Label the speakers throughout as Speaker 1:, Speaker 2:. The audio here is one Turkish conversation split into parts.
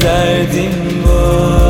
Speaker 1: derdim var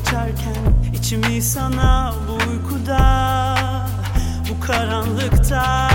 Speaker 2: açarken içimi sana bu uykuda Bu karanlıkta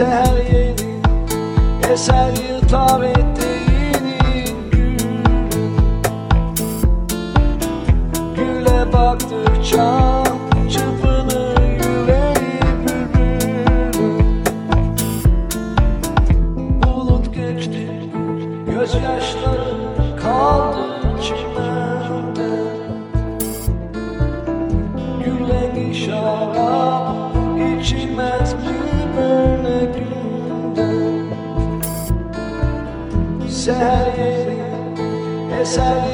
Speaker 3: Seher yeni eser yırtar eteğini gül Güle baktıkça eser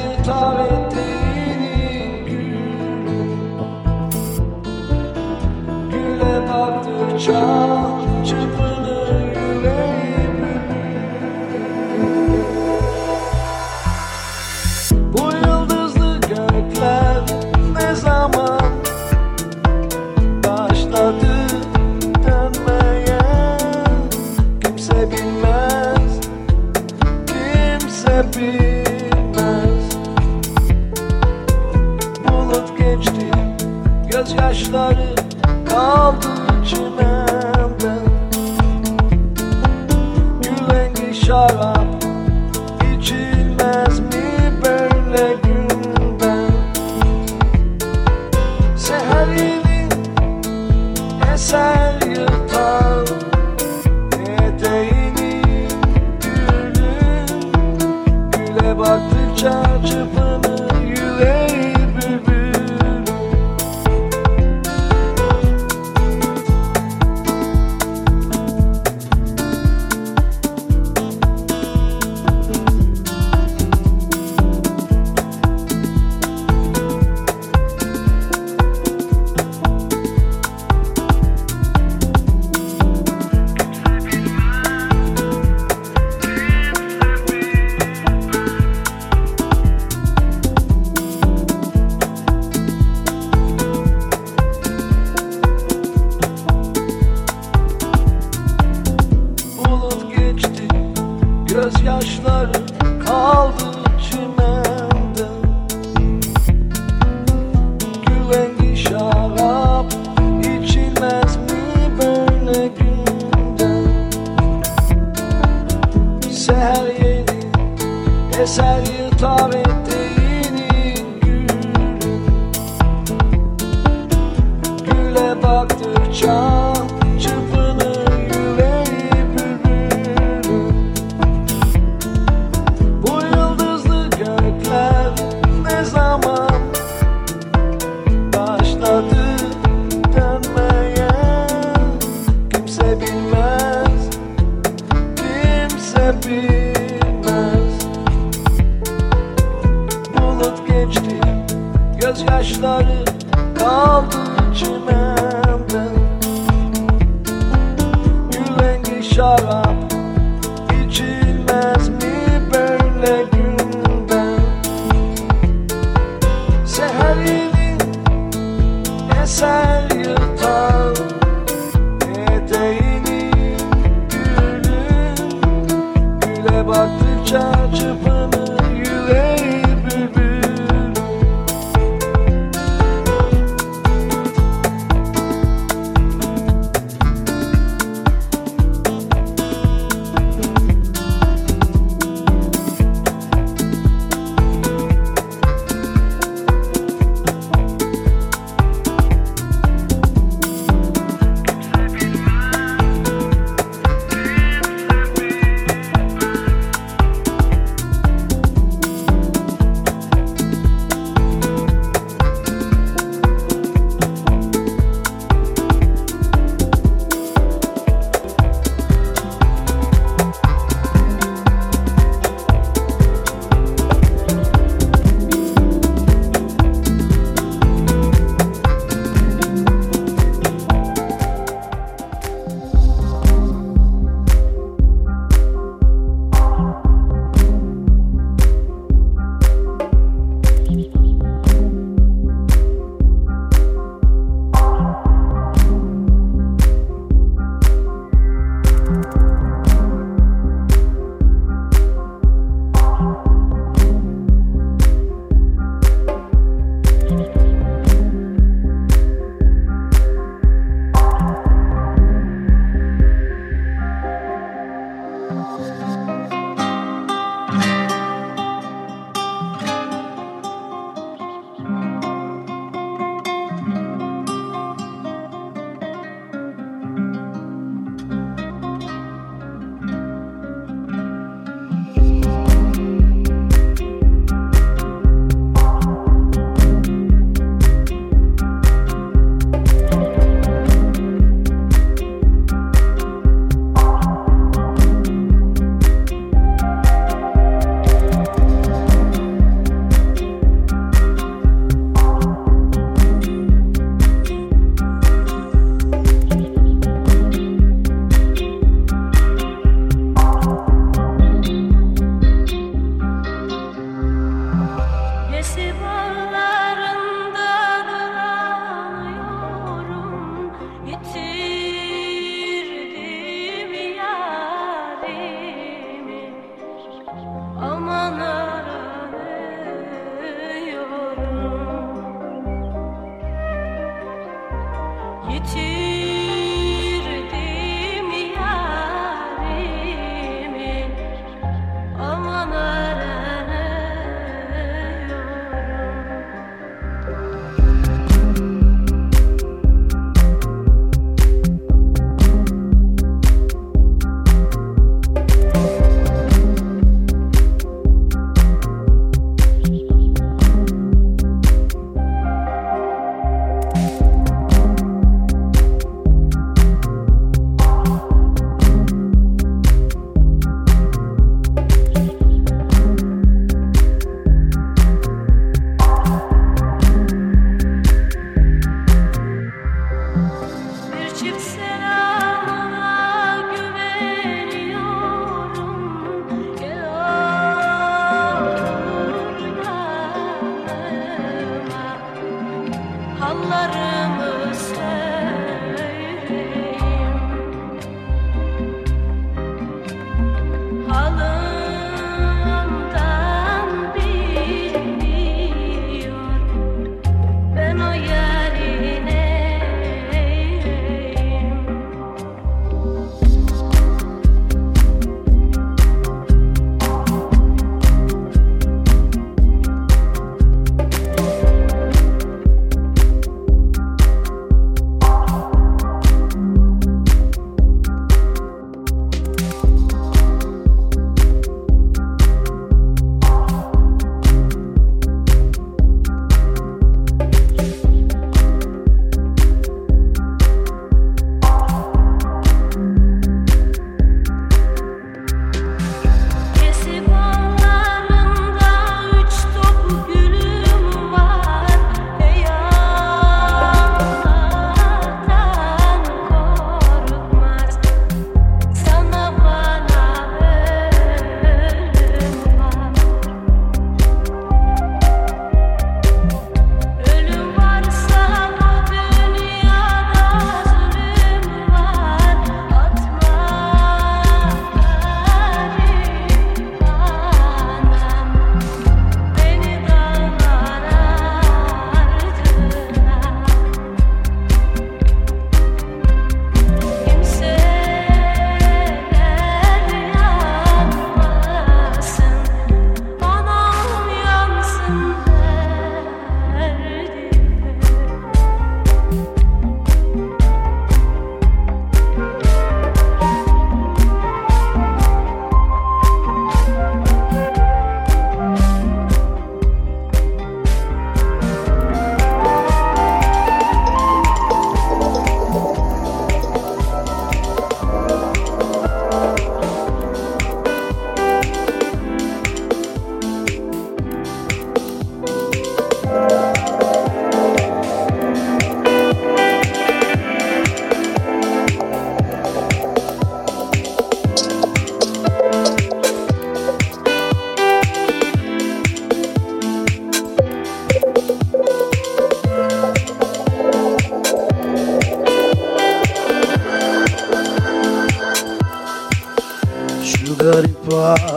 Speaker 4: toi.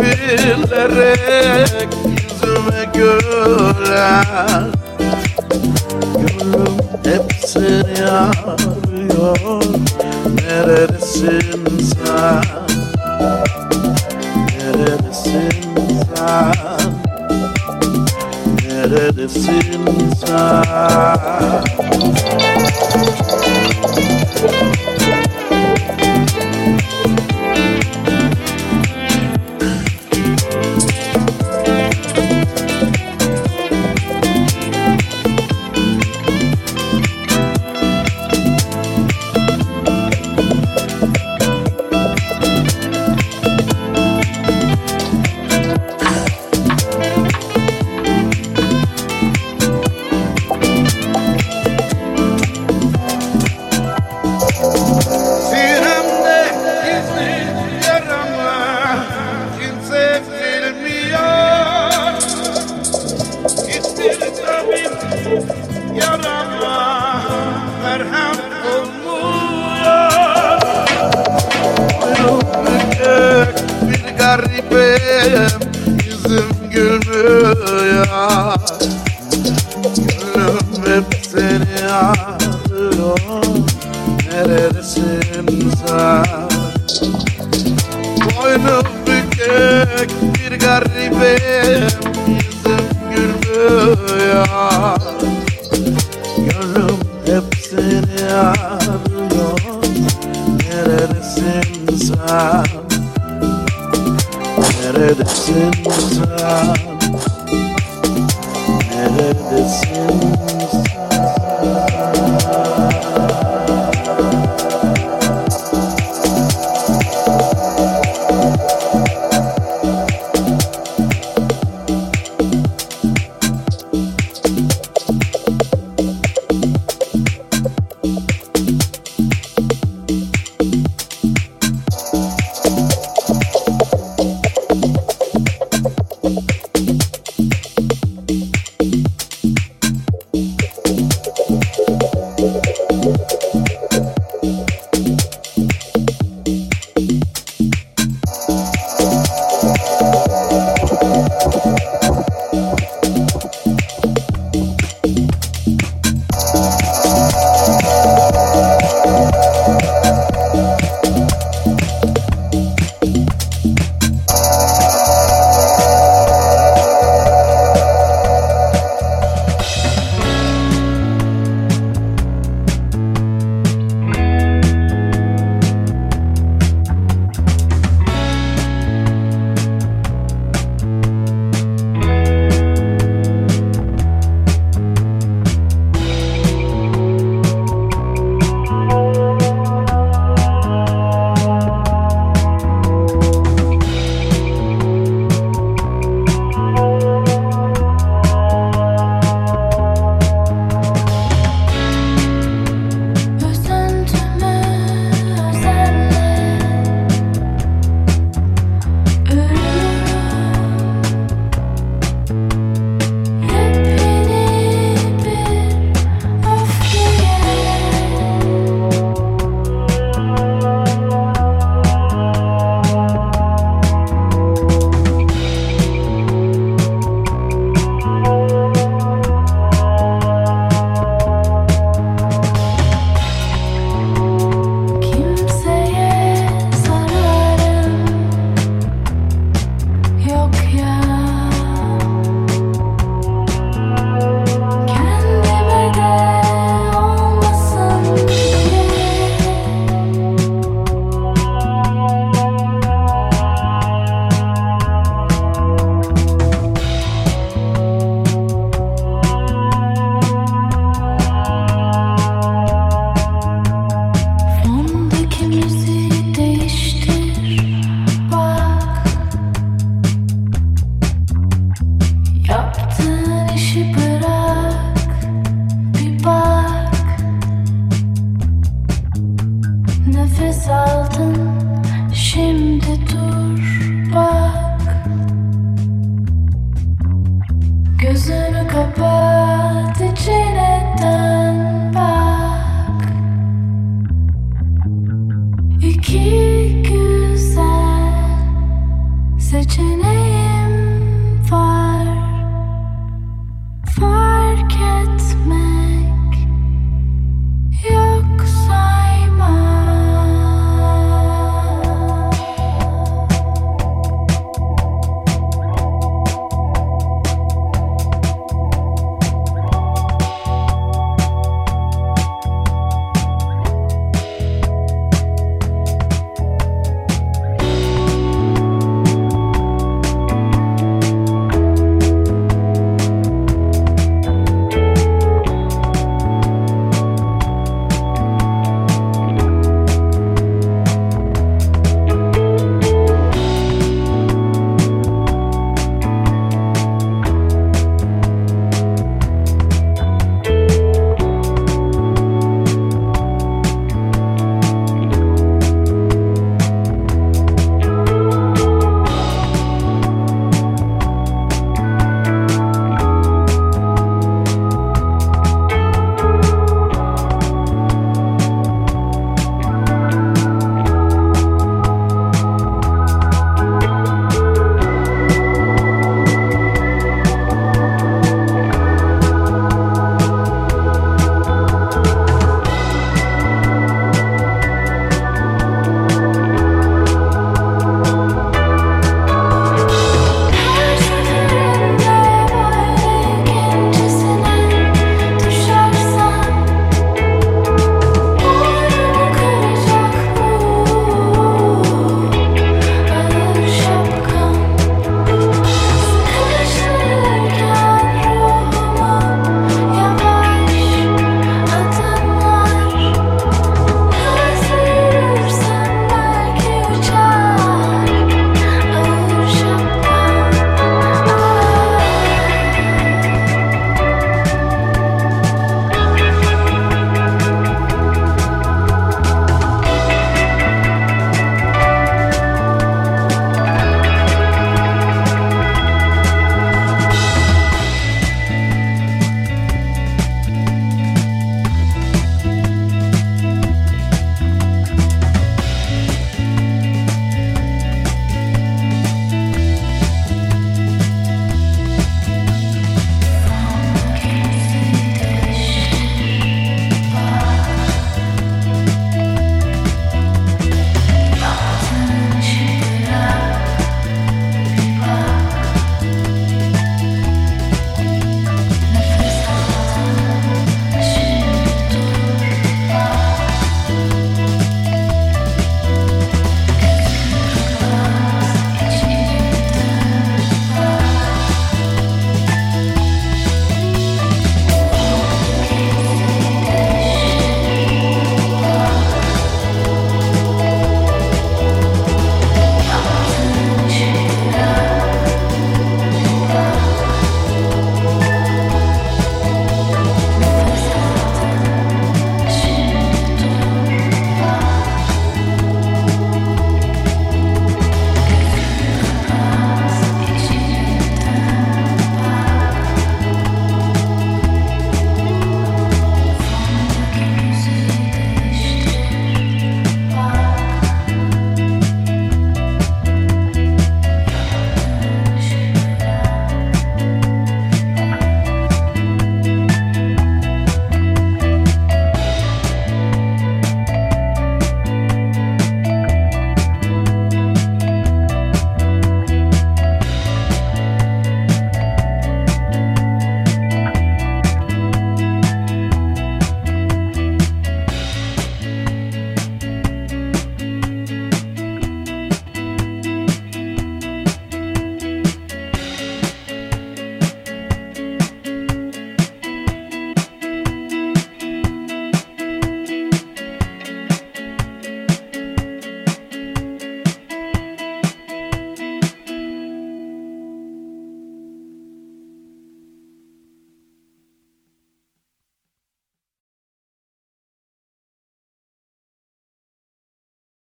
Speaker 4: bilerek yüzüme gören Gönlüm hep seni arıyor Neredesin sen? Neredesin sen? Neredesin sen?